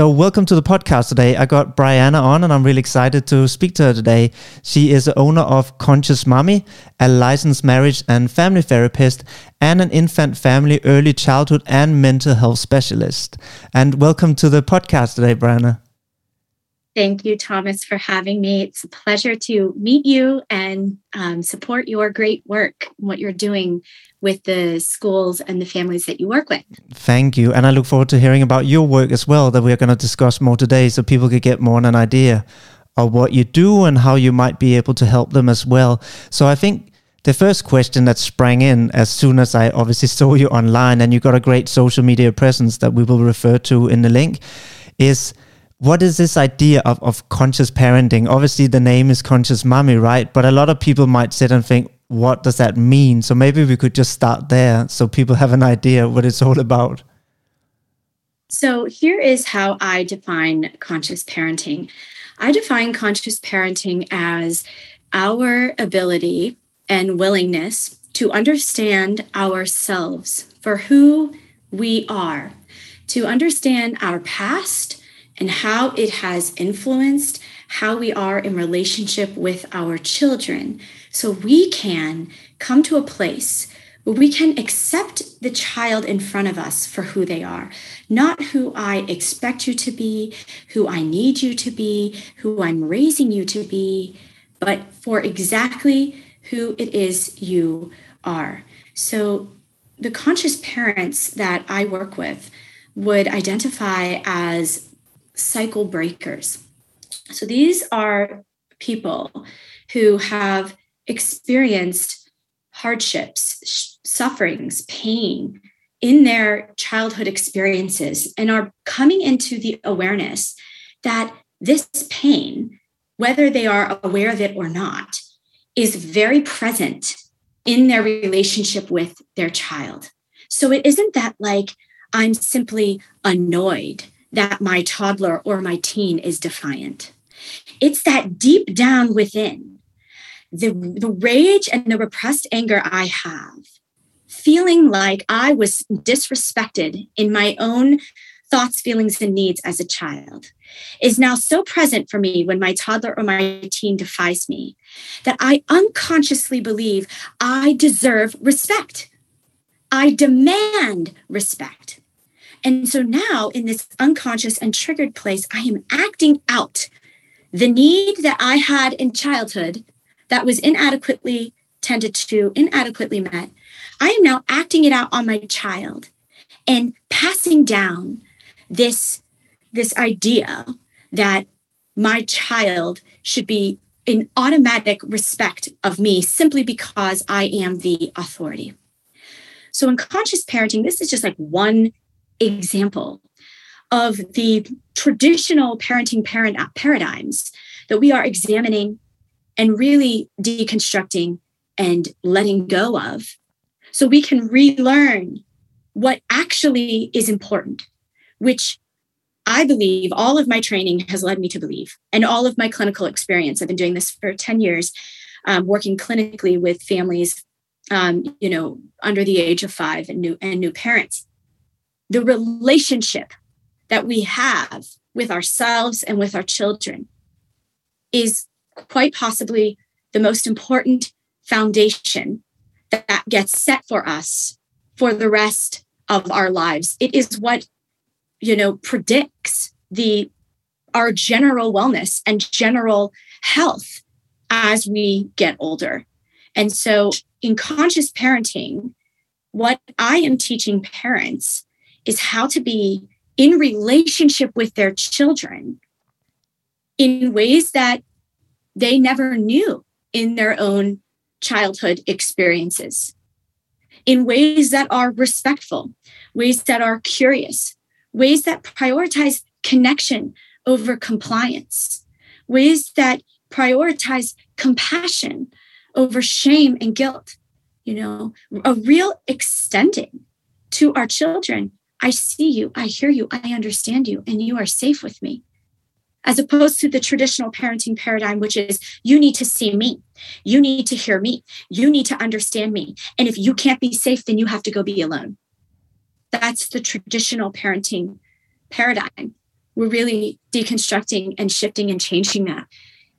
So, welcome to the podcast today. I got Bryana on, and I'm really excited to speak to her today. She is the owner of Conscious Mommy, a licensed marriage and family therapist, and an infant, family, early childhood, and mental health specialist. And welcome to the podcast today, Bryana. Thank you, Thomas, for having me. It's a pleasure to meet you and um, support your great work, what you're doing with the schools and the families that you work with. Thank you. And I look forward to hearing about your work as well, that we're going to discuss more today so people could get more on an idea of what you do and how you might be able to help them as well. So I think the first question that sprang in as soon as I obviously saw you online and you got a great social media presence that we will refer to in the link is what is this idea of, of conscious parenting? Obviously, the name is conscious mommy, right? But a lot of people might sit and think, what does that mean? So maybe we could just start there so people have an idea what it's all about. So here is how I define conscious parenting. I define conscious parenting as our ability and willingness to understand ourselves for who we are, to understand our past and how it has influenced how we are in relationship with our children. So we can come to a place where we can accept the child in front of us for who they are, not who I expect you to be, who I need you to be, who I'm raising you to be, but for exactly who it is you are. So the conscious parents that I work with would identify as cycle breakers. So these are people who have experienced hardships, sufferings, pain in their childhood experiences and are coming into the awareness that this pain, whether they are aware of it or not, is very present in their relationship with their child. So it isn't that like I'm simply annoyed that my toddler or my teen is defiant. It's that deep down within, the, the rage and the repressed anger I have, feeling like I was disrespected in my own thoughts, feelings, and needs as a child is now so present for me when my toddler or my teen defies me that I unconsciously believe I deserve respect. I demand respect. And so now, in this unconscious and triggered place, I am acting out the need that I had in childhood that was inadequately tended to, inadequately met. I am now acting it out on my child and passing down this, this idea that my child should be in automatic respect of me simply because I am the authority. So, in conscious parenting, this is just like one example of the traditional parenting parent paradigms that we are examining and really deconstructing and letting go of so we can relearn what actually is important which i believe all of my training has led me to believe and all of my clinical experience. I've been doing this for 10 years um, working clinically with families um, you know under the age of five and new and new parents the relationship that we have with ourselves and with our children is quite possibly the most important foundation that gets set for us for the rest of our lives. It is what you know predicts the our general wellness and general health as we get older. And so in conscious parenting what i am teaching parents is how to be in relationship with their children in ways that they never knew in their own childhood experiences, in ways that are respectful, ways that are curious, ways that prioritize connection over compliance, ways that prioritize compassion over shame and guilt. You know, a real extending to our children I see you, I hear you, I understand you, and you are safe with me. As opposed to the traditional parenting paradigm, which is you need to see me, you need to hear me, you need to understand me. And if you can't be safe, then you have to go be alone. That's the traditional parenting paradigm, we're really deconstructing and shifting and changing that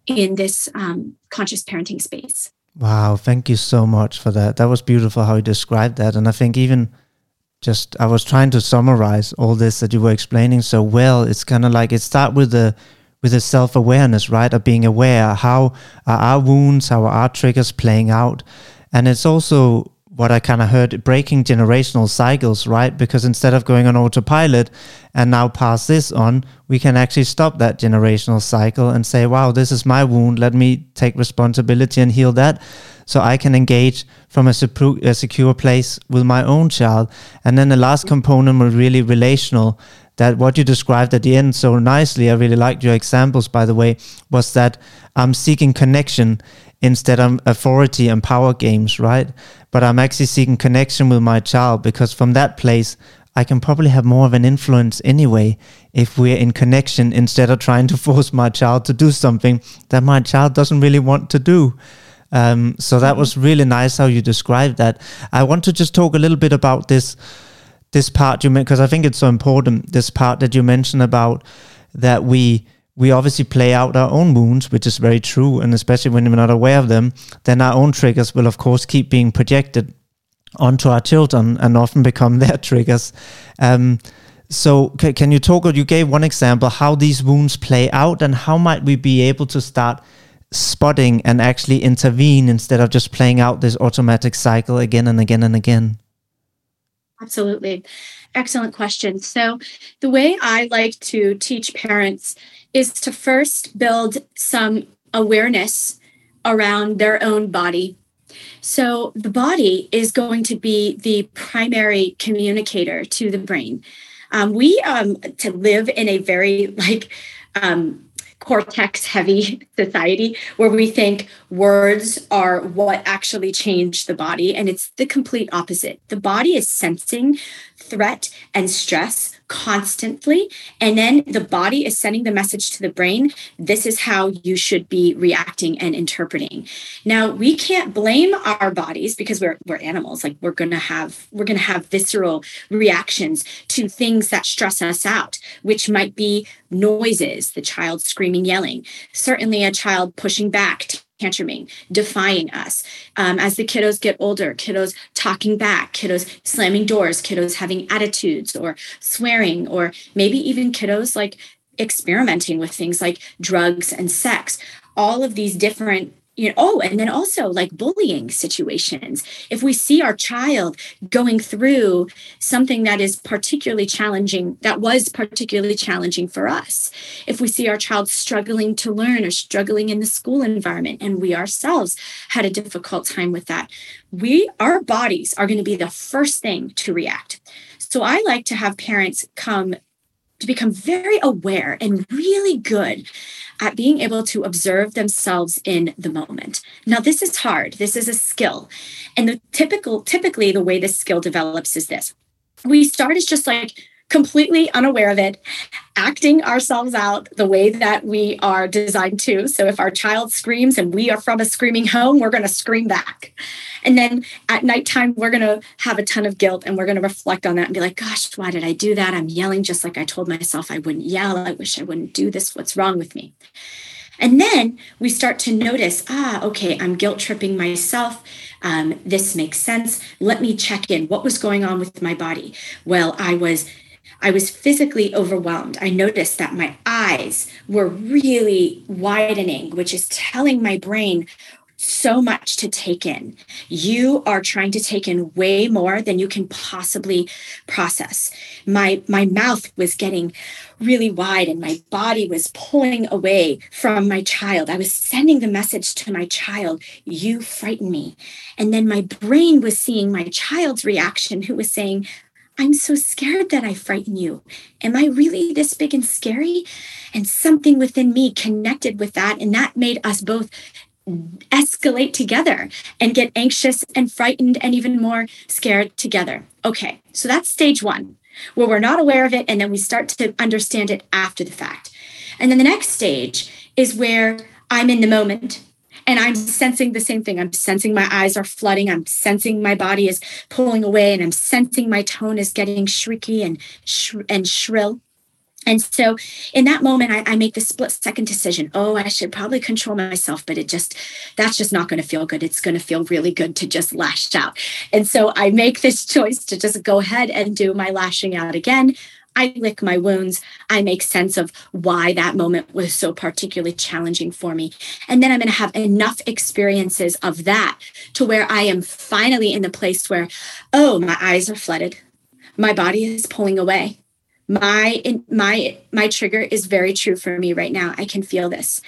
in this um, conscious parenting space. Wow, thank you so much for that. That was beautiful how you described that. And I think even just I was trying to summarize all this that you were explaining so well. It's kind of like it start with the with the self awareness, right? Of being aware how are our wounds, how are our triggers playing out, and it's also what I kind of heard breaking generational cycles, right? Because instead of going on autopilot and now pass this on, we can actually stop that generational cycle and say, wow, this is my wound. Let me take responsibility and heal that so I can engage from a, a secure place with my own child. And then the last component was really relational. That what you described at the end so nicely, I really liked your examples, by the way, was that I'm seeking connection instead of authority and power games, right? But I'm actually seeking connection with my child because from that place, I can probably have more of an influence anyway if we're in connection instead of trying to force my child to do something that my child doesn't really want to do. Um, so that was really nice how you described that. I want to just talk a little bit about this this part you meant because I think it's so important. This part that you mentioned about that we we obviously play out our own wounds, which is very true, and especially when we're not aware of them, then our own triggers will of course keep being projected onto our children and often become their triggers. Um, so c- can you talk? You gave one example how these wounds play out, and how might we be able to start spotting and actually intervene instead of just playing out this automatic cycle again and again and again? Absolutely. Excellent question. So, the way I like to teach parents is to first build some awareness around their own body. So, the body is going to be the primary communicator to the brain. Um, we um, to live in a very like um, cortex heavy society where we think words are what actually change the body. And it's the complete opposite. The body is sensing threat and stress constantly. And then the body is sending the message to the brain this is how you should be reacting and interpreting. Now, we can't blame our bodies because we're, we're animals. Like we're going to have, we're going to have visceral reactions to things that stress us out, which might be noises, the child screaming, yelling, certainly a child pushing back tantruming, defying us. Um, as the kiddos get older, kiddos talking back, kiddos slamming doors, kiddos having attitudes or swearing, or maybe even kiddos like experimenting with things like drugs and sex. All of these different you know oh and then also like bullying situations. If we see our child going through something that is particularly challenging that was particularly challenging for us if we see our child struggling to learn or struggling in the school environment and we ourselves had a difficult time with that we our bodies are going to be the first thing to react. So i like to have parents come to become very aware and really good at being able to observe themselves in the moment. Now, this is hard. This is a skill. And the typical, typically, the way this skill develops is this. We start as just like completely unaware of it, acting ourselves out the way that we are designed to. So if our child screams and we are from a screaming home, we're going to scream back. And then at nighttime, we're going to have a ton of guilt and we're going to reflect on that and be like, gosh, why did I do that? I'm yelling just like I told myself I wouldn't yell. I wish I wouldn't do this. What's wrong with me? And then we start to notice, ah, okay, I'm guilt tripping myself. Um, this makes sense. Let me check in. What was going on with my body? Well, I was I was physically overwhelmed. I noticed that my eyes were really widening, which is telling my brain so much to take in. You are trying to take in way more than you can possibly process. My my mouth was getting really wide and my body was pulling away from my child. I was sending the message to my child, you frighten me. And then my brain was seeing my child's reaction who was saying, I'm so scared that I frighten you. Am I really this big and scary? And something within me connected with that. And that made us both escalate together and get anxious and frightened and even more scared together. Okay, so that's stage one, where we're not aware of it and then we start to understand it after the fact. And then the next stage is where I'm in the moment and I'm sensing the same thing. I'm sensing my eyes are flooding. I'm sensing my body is pulling away, and I'm sensing my tone is getting shrieky and sh- and shrill. And so in that moment, I, I, make the split second decision. Oh, I should probably control myself, but it just, that's just not going to feel good. It's going to feel really good to just lash out. And so I make this choice to just go ahead and do my lashing out again. I lick my wounds. I make sense of why that moment was so particularly challenging for me. And then I'm going to have enough experiences of that to where I am finally in the place where, oh, my eyes are flooded. My body is pulling away. My my my trigger is very true for me right now. I can feel this.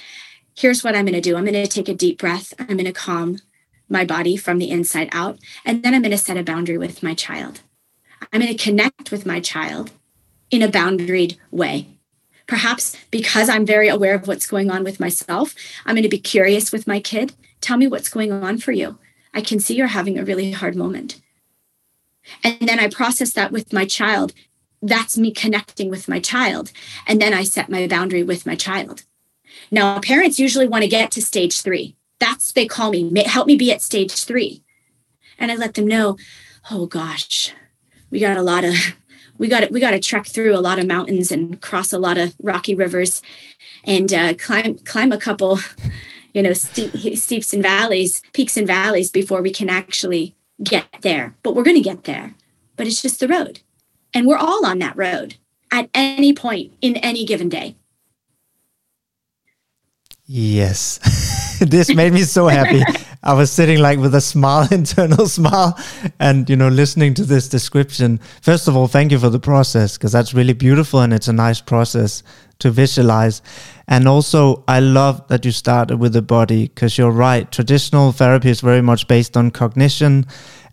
Here's what i'm going to do. I'm going to take a deep breath. I'm going to calm my body from the inside out. And then i'm going to set a boundary with my child. I'm going to connect with my child in a boundaried way perhaps because i'm very aware of what's going on with myself i'm going to be curious with my kid tell me what's going on for you i can see you're having a really hard moment and then I process that with my child that's me connecting with my child. And then I set my boundary with my child. Now, parents usually want to get to stage three. That's they call me, help me be at stage three. And I let them know, oh gosh, we got a lot of, we got we got to trek through a lot of mountains and cross a lot of rocky rivers, and uh, climb climb a couple, you know, steep, steeps and valleys, peaks and valleys before we can actually get there. But we're going to get there. But it's just the road. And we're all on that road at any point in any given day. Yes. this made me so happy. I was sitting like with a smile, internal smile, and you know, listening to this description. First of all, thank you for the process because that's really beautiful and it's a nice process to visualize. And also, I love that you started with the body because you're right. Traditional therapy is very much based on cognition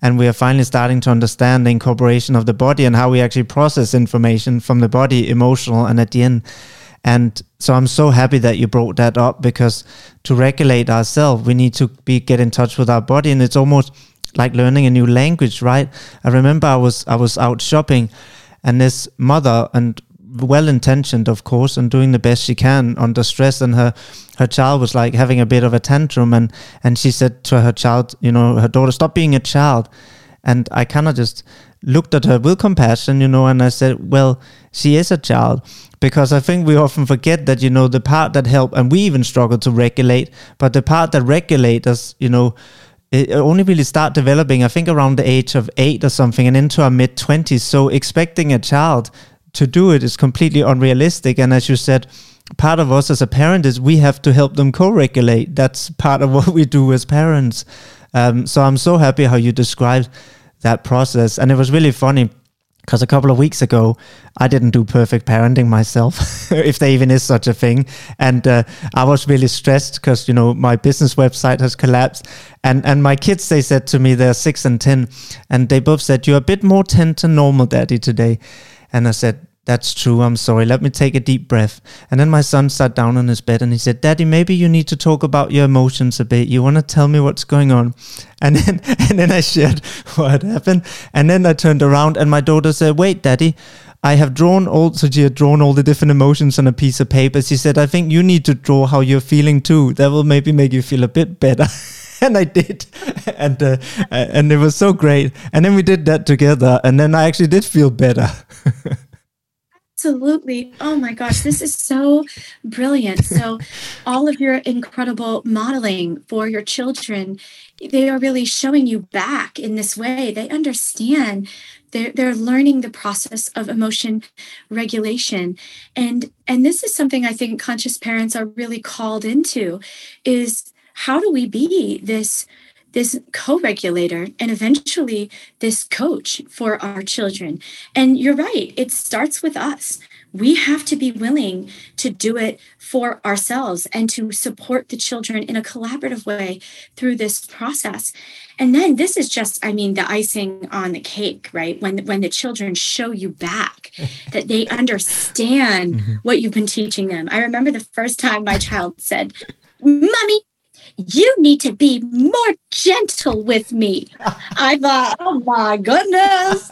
and we are finally starting to understand the incorporation of the body and how we actually process information from the body, emotional, and at the end. And so I'm so happy that you brought that up because to regulate ourselves, we need to be get in touch with our body, and it's almost like learning a new language, right? I remember I was I was out shopping, and this mother and well intentioned, of course, and doing the best she can under stress. And her her child was like having a bit of a tantrum, and and she said to her child, you know, her daughter, stop being a child. And I kind of just looked at her with compassion, you know, and I said, well, she is a child because I think we often forget that, you know, the part that help, and we even struggle to regulate, but the part that regulate us, you know, it only really start developing, I think, around the age of eight or something, and into our mid 20s. So expecting a child to do it is completely unrealistic. And as you said, part of us as a parent is we have to help them co-regulate. That's part of what we do as parents. Um, so I'm so happy how you described that process, and it was really funny because a couple of weeks ago I didn't do perfect parenting myself, if there even is such a thing, and uh, I was really stressed because you know my business website has collapsed, and and my kids they said to me they're six and ten, and they both said you're a bit more ten to normal, daddy, today, and I said, That's true. I'm sorry. Let me take a deep breath. And then my son sat down on his bed and he said, Daddy, maybe you need to talk about your emotions a bit. You want to tell me what's going on? And then, and then I shared what happened. And then I turned around and my daughter said, Wait, Daddy. I have drawn all so she had drawn all the different emotions on a piece of paper. She said, I think you need to draw how you're feeling too. That will maybe make you feel a bit better. and I did, and uh, and it was so great. And then we did that together, and then I actually did feel better. Absolutely. Oh my gosh, this is so brilliant. So, all of your incredible modeling for your children, they are really showing you back in this way. They understand. They're, they're learning the process of emotion regulation and and this is something i think conscious parents are really called into is how do we be this this co-regulator and eventually this coach for our children. And you're right it starts with us. We have to be willing to do it for ourselves and to support the children in a collaborative way through this process. And then this is just i mean the icing on the cake right? When when the children show you back that they understand mm-hmm. what you've been teaching them. I remember the first time my child said mommy you need to be more gentle with me. I thought, oh my goodness,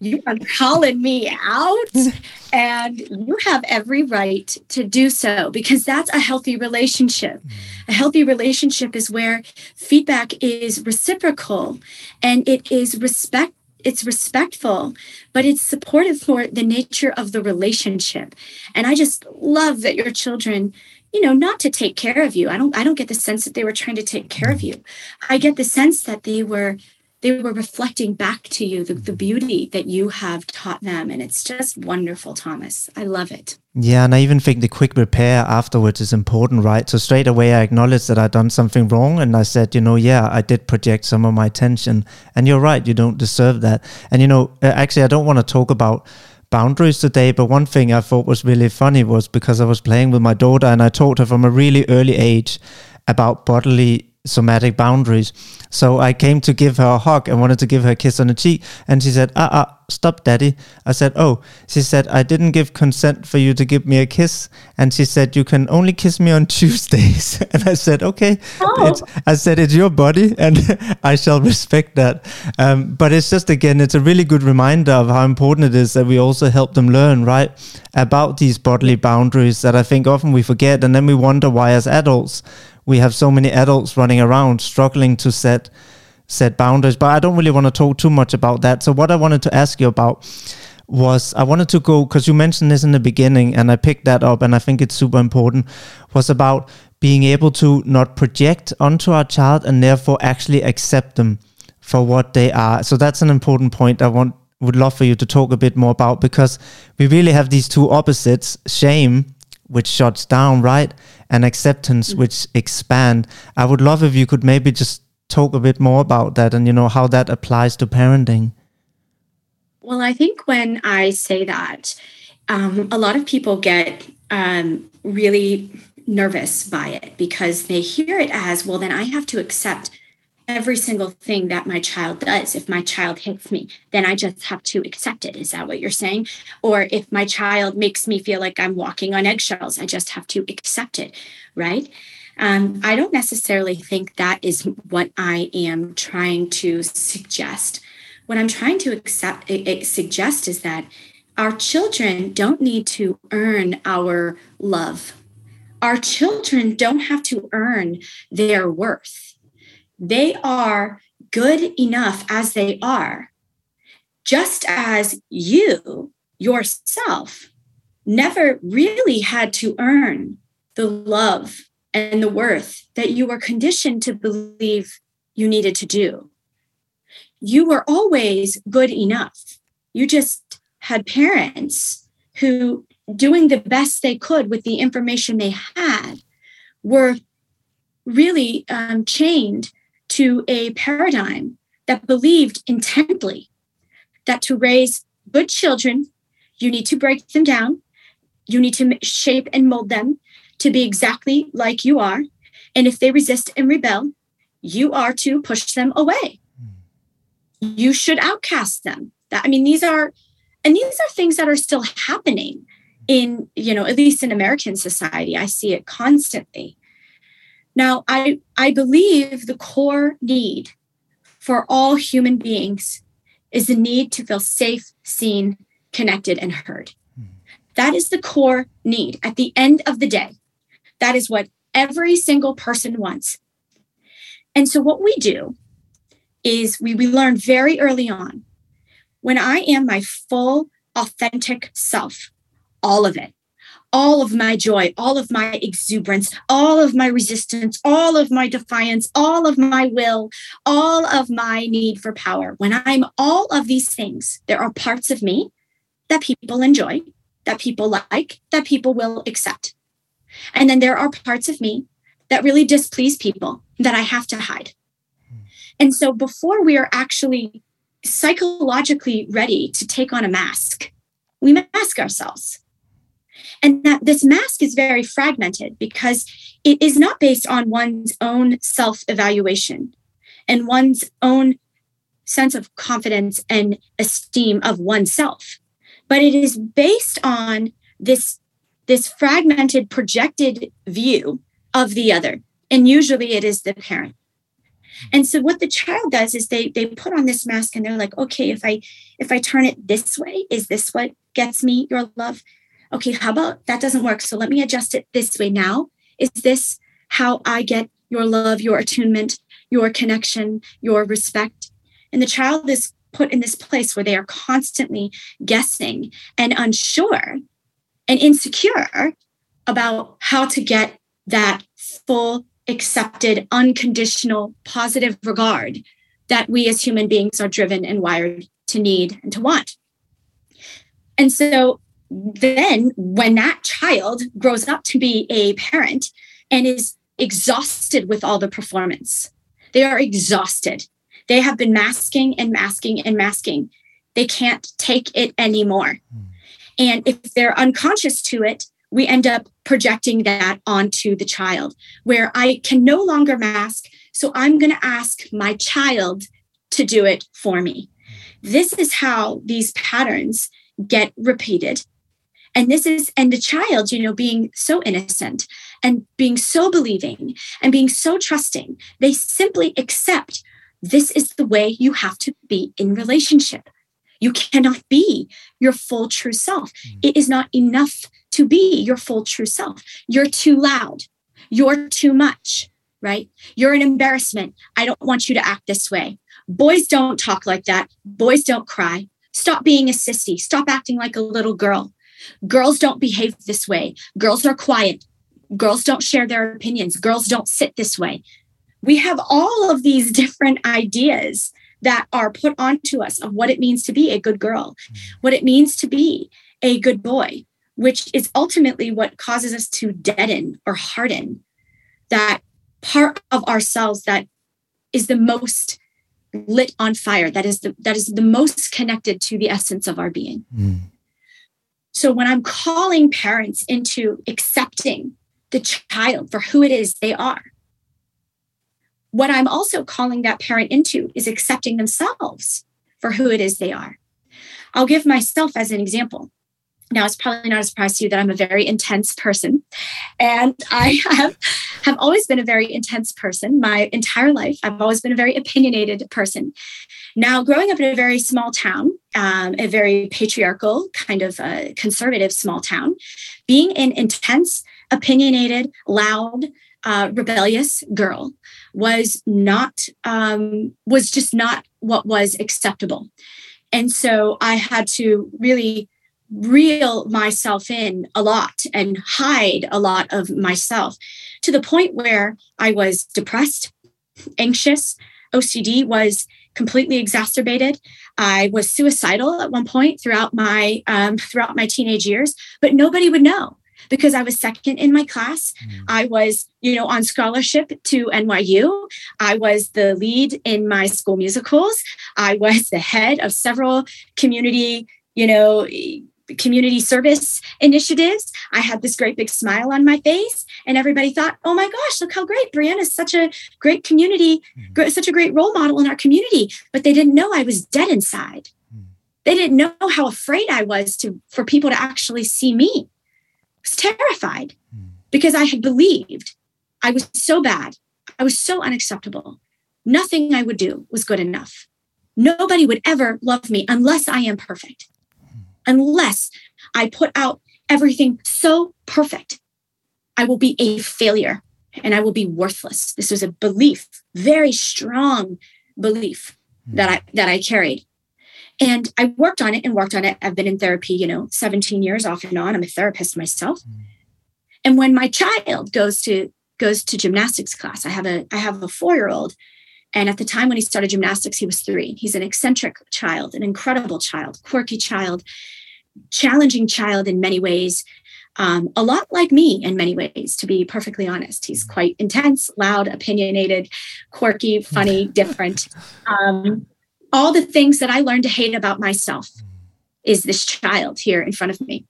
you are calling me out. And you have every right to do so because that's a healthy relationship. Mm. A healthy relationship is where feedback is reciprocal and it is respect it's respectful but it's supportive for the nature of the relationship and i just love that your children you know not to take care of you. I don't i don't get the sense that they were trying to take care of you. I get the sense that they were they were reflecting back to you the, the beauty that you have taught them. And it's just wonderful thomas. I love it. Yeah and i even think the quick repair afterwards is important right? So straight away i acknowledged that i'd done something wrong and i said you know yeah i did project some of my tension. And you're right you don't deserve that. And you know uh, actually i don't want to talk about boundaries today but one thing i thought was really funny was because i was playing with my daughter and i taught her from a really early age about bodily somatic boundaries. So I came to give her a hug and wanted to give her a kiss on the cheek. And she said, ah, ah, stop, daddy. I said, oh, she said, I didn't give consent for you to give me a kiss. And she said, you can only kiss me on Tuesdays. and I said, okay. Oh. I said, it's your body and I shall respect that. Um, but it's just, again, it's a really good reminder of how important it is that we also help them learn, right? About these bodily boundaries that I think often we forget. And then we wonder why, as adults, we have so many adults running around struggling to set set boundaries. But I don't really want to talk too much about that. So what I wanted to ask you about was I wanted to go because you mentioned this in the beginning, and I picked that up, and I think it's super important. Was about being able to not project onto our child and therefore actually accept them for what they are. So that's an important point. I want would love for you to talk a bit more about because we really have these two opposites: shame which shuts down, right? And acceptance, mm-hmm. which expand. I would love if you could maybe just talk a bit more about that and you know how that applies to parenting. Well, I think when I say that, um, a lot of people get um, really nervous by it because they hear it as well. Then I have to accept every single thing that my child does. If my child hits me, then I just have to accept it. Is that what you're saying? Or if my child makes me feel like I'm walking on eggshells, I just have to accept it, right? Um, I don't necessarily think that is what I am trying to suggest. What I'm trying to accept, suggest is that our children don't need to earn our love. Our children don't have to earn their worth they are good enough as they are, just as you yourself never really had to earn the love and the worth that you were conditioned to believe you needed to do. You were always good enough. You just had parents who, doing the best they could with the information they had, were really um, chained to a paradigm that believed intently that to raise good children, you need to break them down, you need to shape and mold them to be exactly like you are. And if they resist and rebel, you are to push them away. Hmm. You should outcast them. That I mean, these are and these are things that are still happening in, you know, at least in American society. I see it constantly. Now, I, I believe the core need for all human beings is the need to feel safe, seen, connected, and heard. That is the core need at the end of the day. That is what every single person wants. And so, what we do is we, we learn very early on when I am my full, authentic self, all of it, all of my joy, all of my exuberance, all of my resistance, all of my defiance, all of my will, all of my need for power. When I'm all of these things, there are parts of me that people enjoy, that people like, that people will accept. And then there are parts of me that really displease people that I have to hide. Hmm. And so before we are actually psychologically ready to take on a mask, we mask ourselves and that this mask is very fragmented because it is not based on one's own self evaluation and one's own sense of confidence and esteem of oneself, but it is based on this, this fragmented, projected view of the other. And usually it is the parent. And so what the child does is they they put on this mask and they're like, okay, if I if I turn it this way, is this what gets me your love? Okay, how about that doesn't work? So let me adjust it this way now. Is this how I get your love, your attunement, your connection, your respect? And the child is put in this place where they are constantly guessing and unsure and insecure about how to get that full, accepted, unconditional, positive regard that we as human beings are driven and wired to need and to want. And so then when that child grows up to be a parent and is exhausted with all the performance, they are exhausted. They have been masking and masking and masking. They can't take it anymore. Mm. And if they're unconscious to it, we end up projecting that onto the child where I can no longer mask. So I'm going to ask my child to do it for me. This is how these patterns get repeated. And this is, and the child, you know, being so innocent and being so believing and being so trusting, they simply accept this is the way you have to be in relationship. You cannot be your full true self. Mm. It is not enough to be your full true self. You're too loud. You're too much, right? You're an embarrassment. I don't want you to act this way. Boys don't talk like that. Boys don't cry. Stop being a sissy. Stop acting like a little girl. Girls don't behave this way. Girls are quiet. Girls don't share their opinions. Girls don't sit this way. We have all of these different ideas that are put onto us of what it means to be a good girl, what it means to be a good boy, which is ultimately what causes us to deaden or harden that part of ourselves that is the most lit on fire that is the that is the most connected to the essence of our being mm. So when i'm calling parents into accepting the child for who it is they are what I'm also calling that parent into is accepting themselves for who it is they are. I'll give myself as an example. Now, it's probably not a surprise to you that I'm a very intense person. And I have, have always been a very intense person my entire life. I've always been a very opinionated person. Now, growing up in a very small town, um, a very patriarchal, kind of a conservative small town, being an intense, opinionated, loud, uh, rebellious girl was not um, was just not what was acceptable. And so i had to really reel myself in a lot and hide a lot of myself to the point where i was depressed anxious ocd was completely exacerbated i was suicidal at one point throughout my um, throughout my teenage years but nobody would know because I was second in my class. Mm. I was, you know, on scholarship to NYU. I was the lead in my school musicals. I was the head of several community, you know, community service initiatives. I had this great big smile on my face, and everybody thought, "Oh my gosh, look how great Bryana is! Such a great community, mm. such a great role model in our community." But they didn't know I was dead inside. Mm. They didn't know how afraid I was to for people to actually see me I was terrified mm. because I had believed I was so bad. I was so unacceptable. Nothing I would do was good enough. Nobody would ever love me unless I am perfect. Unless I put out everything so perfect. I will be a failure and I will be worthless. This was a belief, very strong belief mm. that I that I carried. And I worked on it and worked on it. I've been in therapy, you know, 17 years off and on. I'm a therapist myself. Mm. And when my child goes to goes to gymnastics class, I have a I have a four-year-old. And at the time when he started gymnastics, he was three. He's an eccentric child, an incredible child, quirky child, challenging child in many ways. Um, a lot like me in many ways, to be perfectly honest. He's quite intense, loud, opinionated, quirky, funny, different. Um, all the things that I learned to hate about myself is this child here in front of me.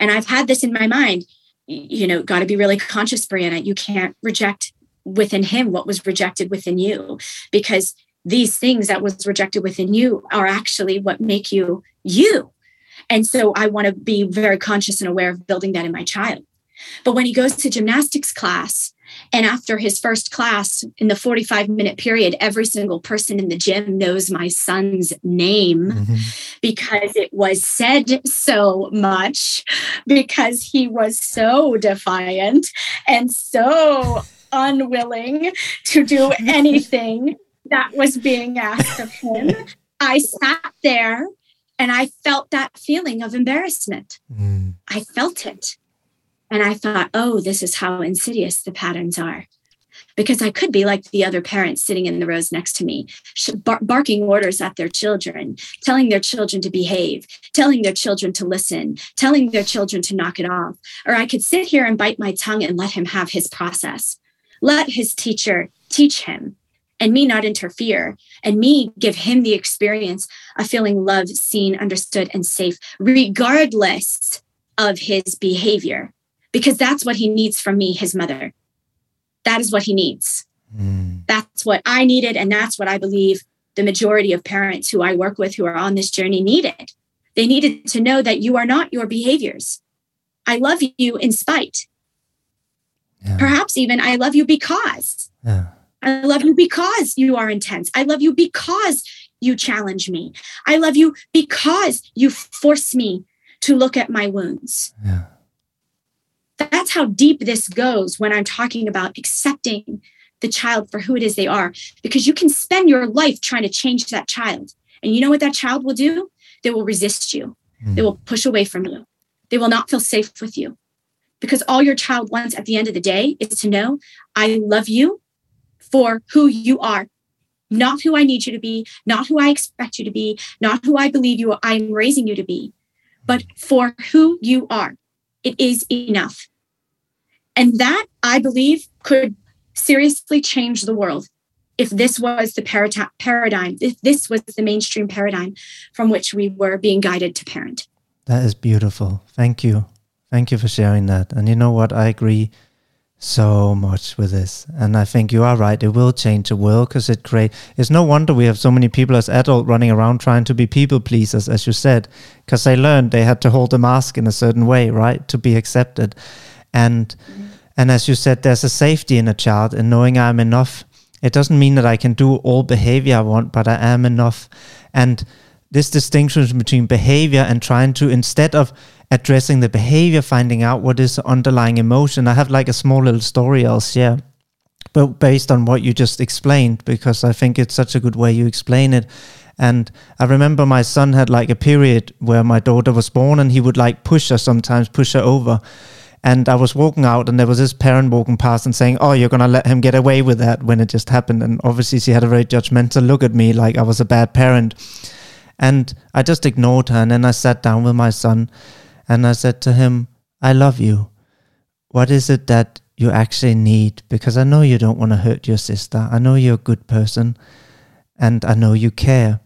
And I've had this in my mind, you know, got to be really conscious, Bryana. You can't reject within him what was rejected within you because these things that was rejected within you are actually what make you you. And so I want to be very conscious and aware of building that in my child. But when he goes to gymnastics class, and after his first class, in the 45 minute period, every single person in the gym knows my son's name mm-hmm. because it was said so much, because he was so defiant and so unwilling to do anything that was being asked of him. I sat there and I felt that feeling of embarrassment. Mm. I felt it. And I thought, oh, this is how insidious the patterns are. Because I could be like the other parents sitting in the rows next to me, bar- barking orders at their children, telling their children to behave, telling their children to listen, telling their children to knock it off. Or I could sit here and bite my tongue and let him have his process. Let his teacher teach him and me not interfere and me give him the experience of feeling loved, seen, understood, and safe, regardless of his behavior, because that's what he needs from me, his mother. That is what he needs. Mm. That's what I needed. And that's what I believe the majority of parents who I work with who are on this journey needed. They needed to know that you are not your behaviors. I love you in spite. Yeah. Perhaps even I love you because. Yeah. I love you because you are intense. I love you because you challenge me. I love you because you force me to look at my wounds. Yeah. That's how deep this goes when I'm talking about accepting the child for who it is they are, because you can spend your life trying to change that child. And you know what that child will do? They will resist you, mm. they will push away from you, they will not feel safe with you. Because all your child wants at the end of the day is to know, I love you for who you are, not who I need you to be, not who I expect you to be, not who I believe you I'm raising you to be, but for who you are. It is enough. And that I believe could seriously change the world if this was the paradigm, if this was the mainstream paradigm from which we were being guided to parent. That is beautiful. Thank you. Thank you for sharing that. And you know what? I agree so much with this and i think you are right it will change the world because it create it's no wonder we have so many people as adults running around trying to be people pleasers as you said because they learned they had to hold the mask in a certain way right to be accepted and and as you said there's a safety in a child and knowing i'm enough it doesn't mean that i can do all behavior i want but i am enough and this distinction between behavior and trying to instead of addressing the behavior, finding out what is the underlying emotion. I have like a small little story I'll share, but based on what you just explained, because I think it's such a good way you explain it. And I remember my son had like a period where my daughter was born and he would like push her sometimes, push her over. And I was walking out and there was this parent walking past and saying, Oh, you're going to let him get away with that when it just happened. And obviously she had a very judgmental look at me like I was a bad parent. And I just ignored her. And then I sat down with my son and I said to him, I love you. What is it that you actually need? Because I know you don't want to hurt your sister. I know you're a good person and I know you care.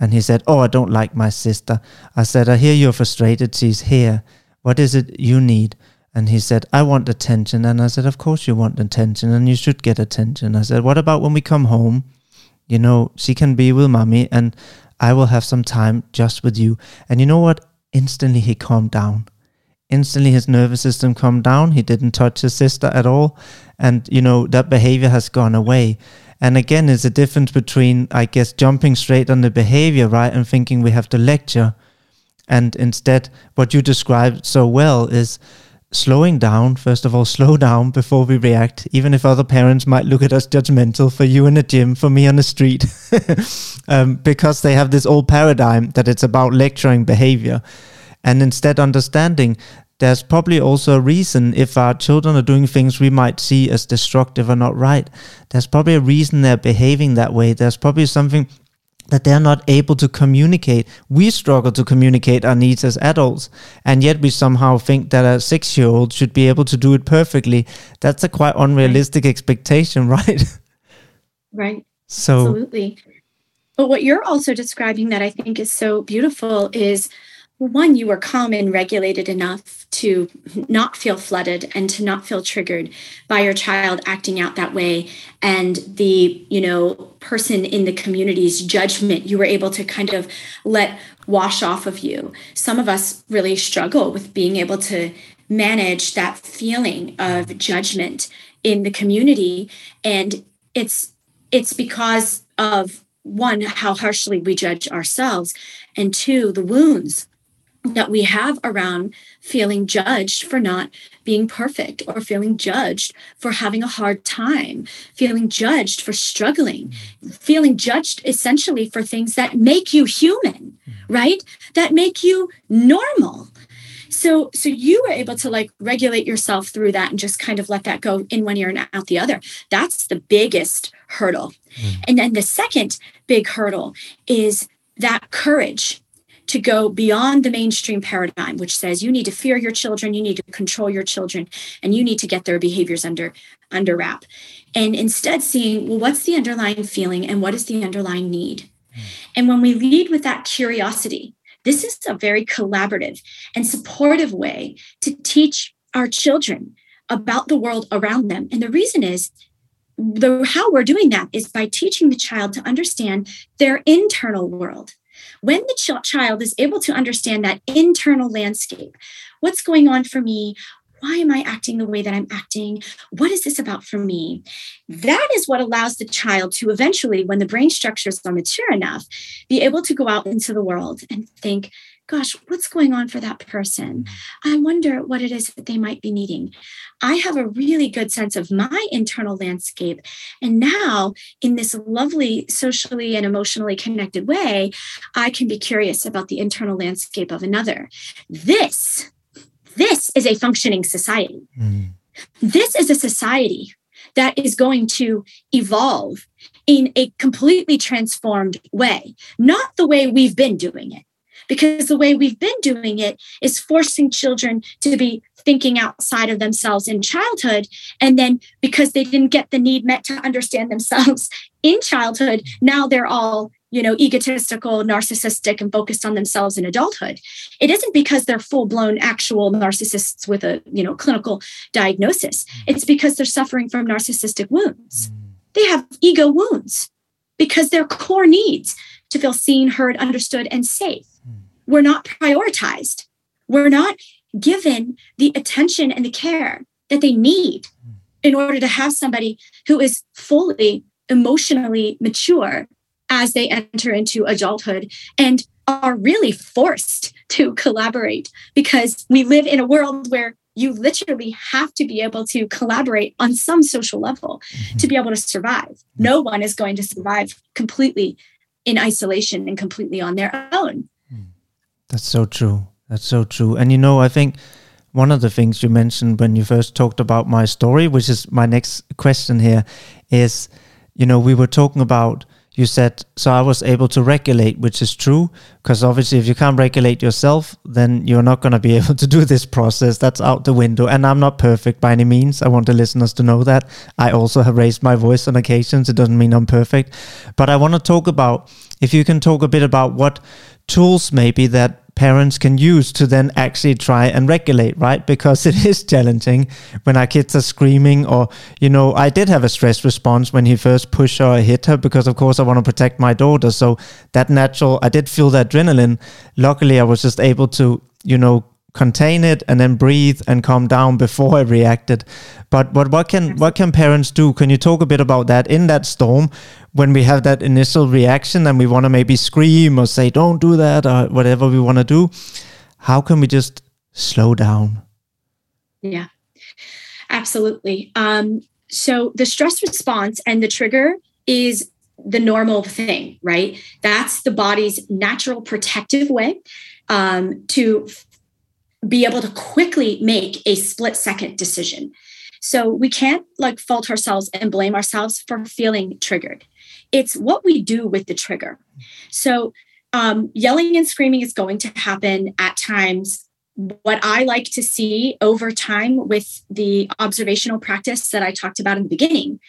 And he said, Oh, I don't like my sister. I said, I hear you're frustrated. She's here. What is it you need? And he said, I want attention. And I said, Of course you want attention and you should get attention. I said, What about when we come home? You know, she can be with mommy and I will have some time just with you. And you know what? instantly he calmed down. Instantly his nervous system calmed down. He didn't touch his sister at all. And, you know, that behavior has gone away. And again, it's a difference between, I guess, jumping straight on the behavior, right, and thinking we have to lecture. And instead, what you described so well is slowing down. First of all, slow down before we react, even if other parents might look at us judgmental for you in the gym, for me on the street, um, because they have this old paradigm that it's about lecturing behavior. And instead, understanding there's probably also a reason if our children are doing things we might see as destructive or not right. There's probably a reason they're behaving that way. There's probably something that they're not able to communicate. We struggle to communicate our needs as adults, and yet we somehow think that a six year old should be able to do it perfectly. That's a quite unrealistic right. expectation, right? Right. So, absolutely. But what you're also describing that I think is so beautiful is one, you were calm and regulated enough to not feel flooded and to not feel triggered by your child acting out that way. And the, you know, person in the community's judgment, you were able to kind of let wash off of you. Some of us really struggle with being able to manage that feeling of judgment in the community. And it's it's because of one, how harshly we judge ourselves, and two, the wounds that we have around feeling judged for not being perfect or feeling judged for having a hard time, feeling judged for struggling, feeling judged essentially for things that make you human, right? That make you normal. So so you were able to like regulate yourself through that and just kind of let that go in one ear and out the other. That's the biggest hurdle. Mm. And then the second big hurdle is that courage to go beyond the mainstream paradigm, which says you need to fear your children, you need to control your children, and you need to get their behaviors under under wrap. And instead seeing, well, what's the underlying feeling and what is the underlying need? Mm. And when we lead with that curiosity, this is a very collaborative and supportive way to teach our children about the world around them. And the reason is the how we're doing that is by teaching the child to understand their internal world when the ch- child is able to understand that internal landscape, what's going on for me? Why am I acting the way that I'm acting? What is this about for me? That is what allows the child to eventually, when the brain structures are mature enough, be able to go out into the world and think, gosh, what's going on for that person? I wonder what it is that they might be needing. I have a really good sense of my internal landscape. And now, in this lovely, socially and emotionally connected way, I can be curious about the internal landscape of another. This, this is a functioning society. Mm. This is a society that is going to evolve in a completely transformed way, not the way we've been doing it because the way we've been doing it is forcing children to be thinking outside of themselves in childhood. And then because they didn't get the need met to understand themselves in childhood, now they're all you know egotistical narcissistic and focused on themselves in adulthood. It isn't because they're full blown actual narcissists with a you know clinical diagnosis. Mm. It's because they're suffering from narcissistic wounds. Mm. They have ego wounds because their core needs to feel seen heard understood and safe we're not prioritized. We're not given the attention and the care that they need in order to have somebody who is fully emotionally mature as they enter into adulthood and are really forced to collaborate because we live in a world where you literally have to be able to collaborate on some social level mm-hmm. to be able to survive. No one is going to survive completely in isolation and completely on their own. That's so true. That's so true. And you know, I think one of the things you mentioned when you first talked about my story, which is my next question here, is you know, we were talking about you said so I was able to regulate, which is true, because obviously if you can't regulate yourself, then you're not going to be able to do this process. That's out the window. And I'm not perfect by any means. I want the listeners to know that. I also have raised my voice on occasions. It doesn't mean I'm perfect. But I want to talk about if you can talk a bit about what tools maybe that parents can use to then actually try and regulate, right? Because it is challenging when our kids are screaming, or, you know, I did have a stress response when he first pushed her or hit her because, of course, I want to protect my daughter. So that natural, I did feel the adrenaline. Luckily, I was just able to, you know, contain it and then breathe and calm down before I reacted. But but what can what can parents do? Can you talk a bit about that in that storm when we have that initial reaction and we want to maybe scream or say don't do that or whatever we want to do? How can we just slow down? Yeah. Absolutely. Um, so the stress response and the trigger is the normal thing, right? That's the body's natural protective way um, to be able to quickly make a split second decision. So we can't like fault ourselves and blame ourselves for feeling triggered. It's what we do with the trigger. So um, yelling and screaming is going to happen at times. What I like to see over time with the observational practice that I talked about in the beginning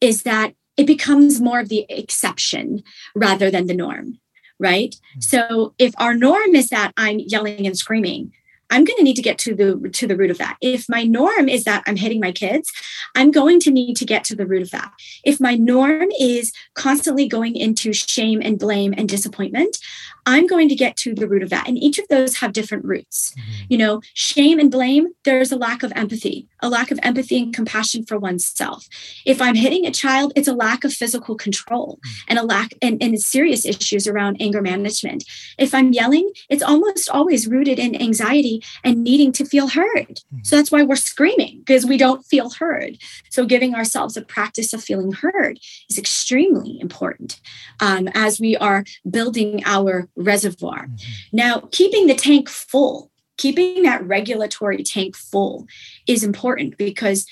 is that it becomes more of the exception rather than the norm, right? Mm-hmm. So if our norm is that I'm yelling and screaming, I'm going to need to get to the to the root of that. If my norm is that I'm hitting my kids, I'm going to need to get to the root of that. If my norm is constantly going into shame and blame and disappointment, I'm going to get to the root of that. And each of those have different roots. Mm-hmm. You know, shame and blame, there's a lack of empathy, a lack of empathy and compassion for oneself. If I'm hitting a child, it's a lack of physical control mm-hmm. and a lack and, and serious issues around anger management. If I'm yelling, it's almost always rooted in anxiety and needing to feel heard. Mm-hmm. So that's why we're screaming because we don't feel heard. So giving ourselves a practice of feeling heard is extremely important um, as we are building our reservoir. Mm-hmm. Now, keeping the tank full, keeping that regulatory tank full is important because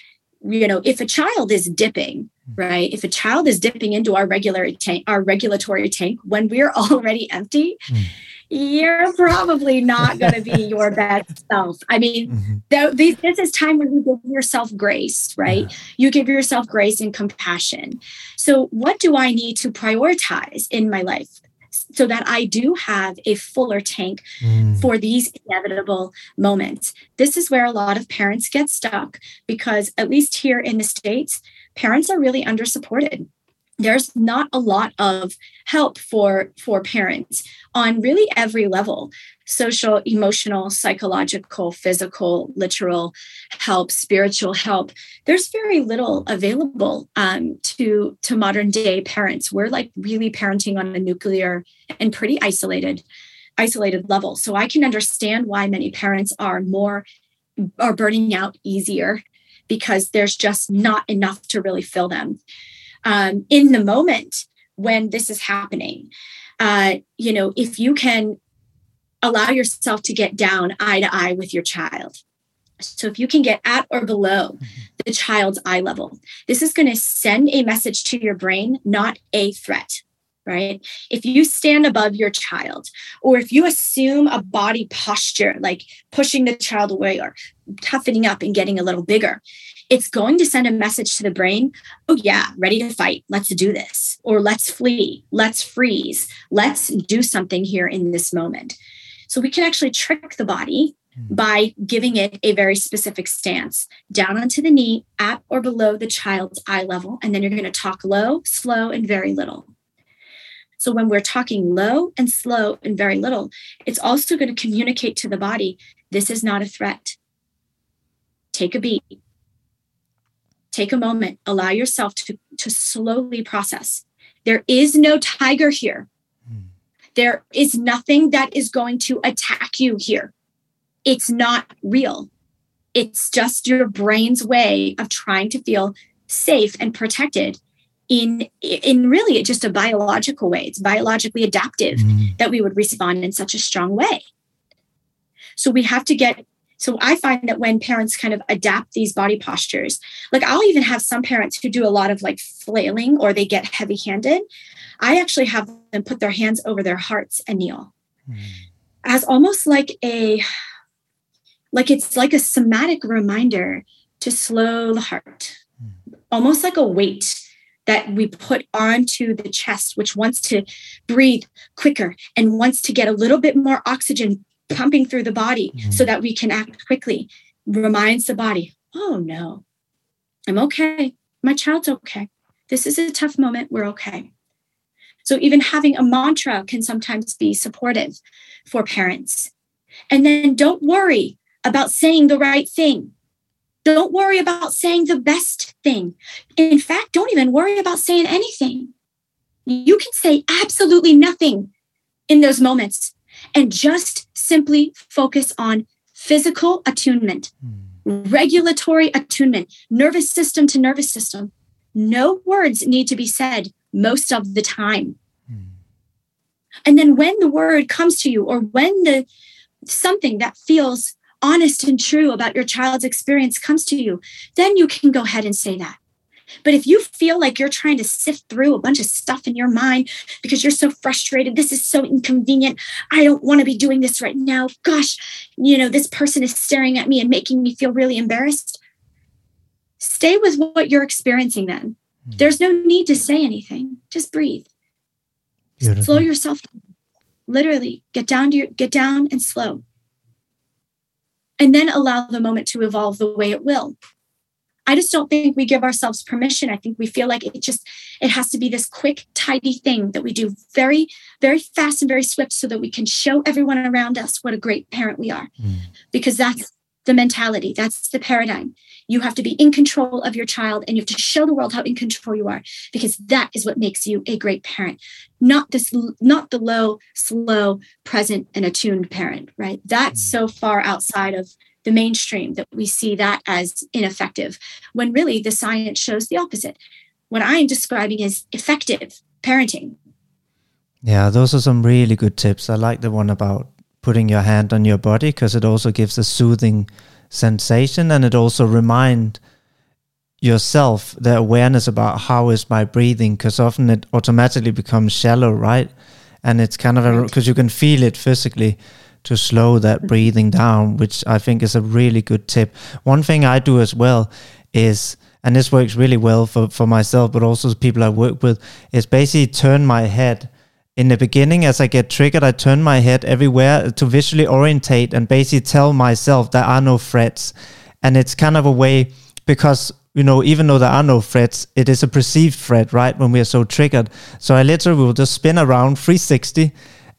you know if a child is dipping mm-hmm. right if a child is dipping into our regular tank our regulatory tank when we're already empty mm. You're probably not going to be your best self i mean mm-hmm. th- this is time when you give yourself grace right yeah. you give yourself grace and compassion so what do i need to prioritize in my life so that I do have a fuller tank mm. for these inevitable moments. This is where a lot of parents get stuck because, at least here in the States, parents are really under supported there's not a lot of help for for parents on really every level. Social emotional psychological physical literal help spiritual help. There's very little available um, to to modern day parents. We're like really parenting on a nuclear and pretty isolated isolated level. So i can understand why many parents are more are burning out easier because there's just not enough to really fill them um, in the moment when this is happening. Uh, you know, if you can allow yourself to get down eye to eye with your child. So if you can get at or below mm-hmm. the child's eye level, this is going to send a message to your brain, not a threat right? If you stand above your child, or if you assume a body posture, like pushing the child away or toughening up and getting a little bigger, it's going to send a message to the brain oh, yeah, ready to fight. Let's do this. Or let's flee. Let's freeze. Let's do something here in this moment. So we can actually trick the body hmm. by giving it a very specific stance down onto the knee at or below the child's eye level. And then you're going to talk low, slow, and very little. So when we're talking low and slow and very little, it's also going to communicate to the body this is not a threat. Take a beat take a moment, allow yourself to, to slowly process. There is no tiger here. Hmm. There is nothing that is going to attack you here. It's not real. It's just your brain's way of trying to feel safe and protected in in really just a biological way. It's biologically adaptive mm. that we would respond in such a strong way. So we have to get so I find that when parents kind of adapt these body postures, like I'll even have some parents who do a lot of like flailing or they get heavy handed. I actually have them put their hands over their hearts and kneel mm. as almost like a, like it's like a somatic reminder to slow the heart, mm. almost like a weight that we put onto the chest, which wants to breathe quicker and wants to get a little bit more oxygen pumping through the body mm-hmm. so that we can act quickly reminds the body, oh no, I'm okay. My child's okay. This is a tough moment. We're okay. So even having a mantra can sometimes be supportive for parents. And then don't worry about saying the right thing. Don't worry about saying the best thing. In fact, don't even worry about saying anything. You can say absolutely nothing in those moments and just simply focus on physical attunement, mm. regulatory attunement, nervous system to nervous system. No words need to be said most of the time. Mm. And then when the word comes to you or when the something that feels honest and true about your child's experience comes to you, then you can go ahead and say that. But if you feel like you're trying to sift through a bunch of stuff in your mind because you're so frustrated, this is so inconvenient. I don't want to be doing this right now. Gosh, you know, this person is staring at me and making me feel really embarrassed. Stay with what you're experiencing then. Hmm. There's no need to say anything. Just breathe. Beautiful. Slow yourself. Literally, get down to your get down and slow. and then allow the moment to evolve the way it will. I just don't think we give ourselves permission. I think we feel like it just it has to be this quick, tidy thing that we do very, very fast and very swift so that we can show everyone around us what a great parent we are. Mm. Because that's the mentality, that's the paradigm. You have to be in control of your child and you have to show the world how in control you are because that is what makes you a great parent. Not this not the low, slow, present and attuned parent, right? That's mm. so far outside of the mainstream that we see that as ineffective when really the science shows the opposite. What I'm describing is effective parenting. Yeah, those are some really good tips. I like the one about putting your hand on your body because it also gives a soothing sensation and it also remind yourself the awareness about how is my breathing because often it automatically becomes shallow right and it's kind of because you can feel it physically to slow that mm-hmm. breathing down, which I think is a really good tip. One thing I do as well is, and this works really well for, for myself, but also the people I work with, is basically turn my head. In the beginning, as I get triggered, I turn my head everywhere to visually orientate and basically tell myself there are no threats. And it's kind of a way because you know, even though there are no threats, it is a perceived threat, right? When we are so triggered. So I literally will just spin around 360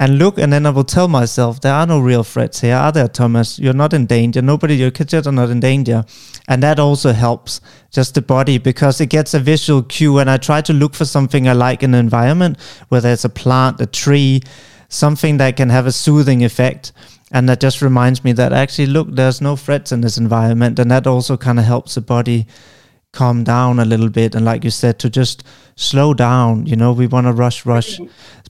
and look, and then I will tell myself there are no real threats here, are there, Thomas? You're not in danger. Nobody, your kids are not in danger, and that also helps just the body because it gets a visual cue. And I try to look for something I like in the environment, whether it's a plant, a tree, something that can have a soothing effect. And that just reminds me that actually, look, there's no threats in this environment, and that also kind of helps the body calm down a little bit and like you said to just slow down you know we want to rush rush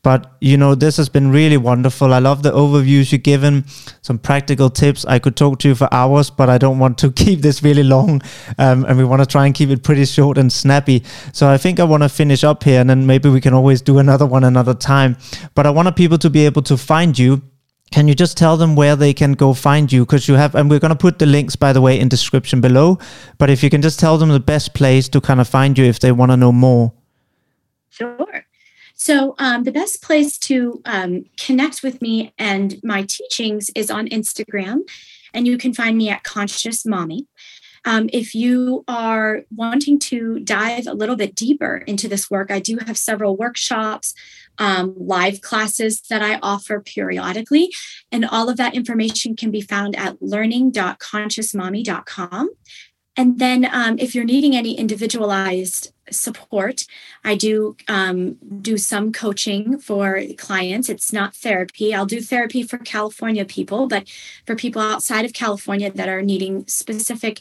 but you know this has been really wonderful. I love the overviews you've given some practical tips. I could talk to you for hours but i don't want to keep this really long um, and we want to try and keep it pretty short and snappy. So i think i want to finish up here and then maybe we can always do another one another time. But i want people to be able to find you. Can you just tell them where they can go find you? Because you have and we're going to put the links by the way in description below. But if you can just tell them the best place to kind of find you if they want to know more. Sure so um, the best place to um, connect with me and my teachings is on instagram and you can find me at conscious mommy um, if you are wanting to dive a little bit deeper into this work, I do have several workshops, um, live classes that I offer periodically. And all of that information can be found at learning.consciousmommy.com. And then, um, if you're needing any individualized support, I do um, do some coaching for clients. It's not therapy. I'll do therapy for California people, but for people outside of California that are needing specific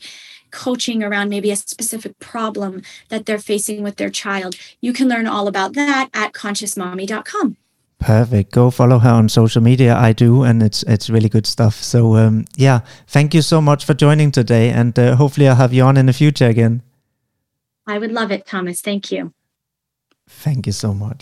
coaching around maybe a specific problem that they're facing with their child, you can learn all about that at consciousmommy.com. Perfect. Go follow her on social media. I do, and it's it's really good stuff. So um, yeah, thank you so much for joining today, and uh, hopefully I'll have you on in the future again. I would love it, Thomas. Thank you. Thank you so much.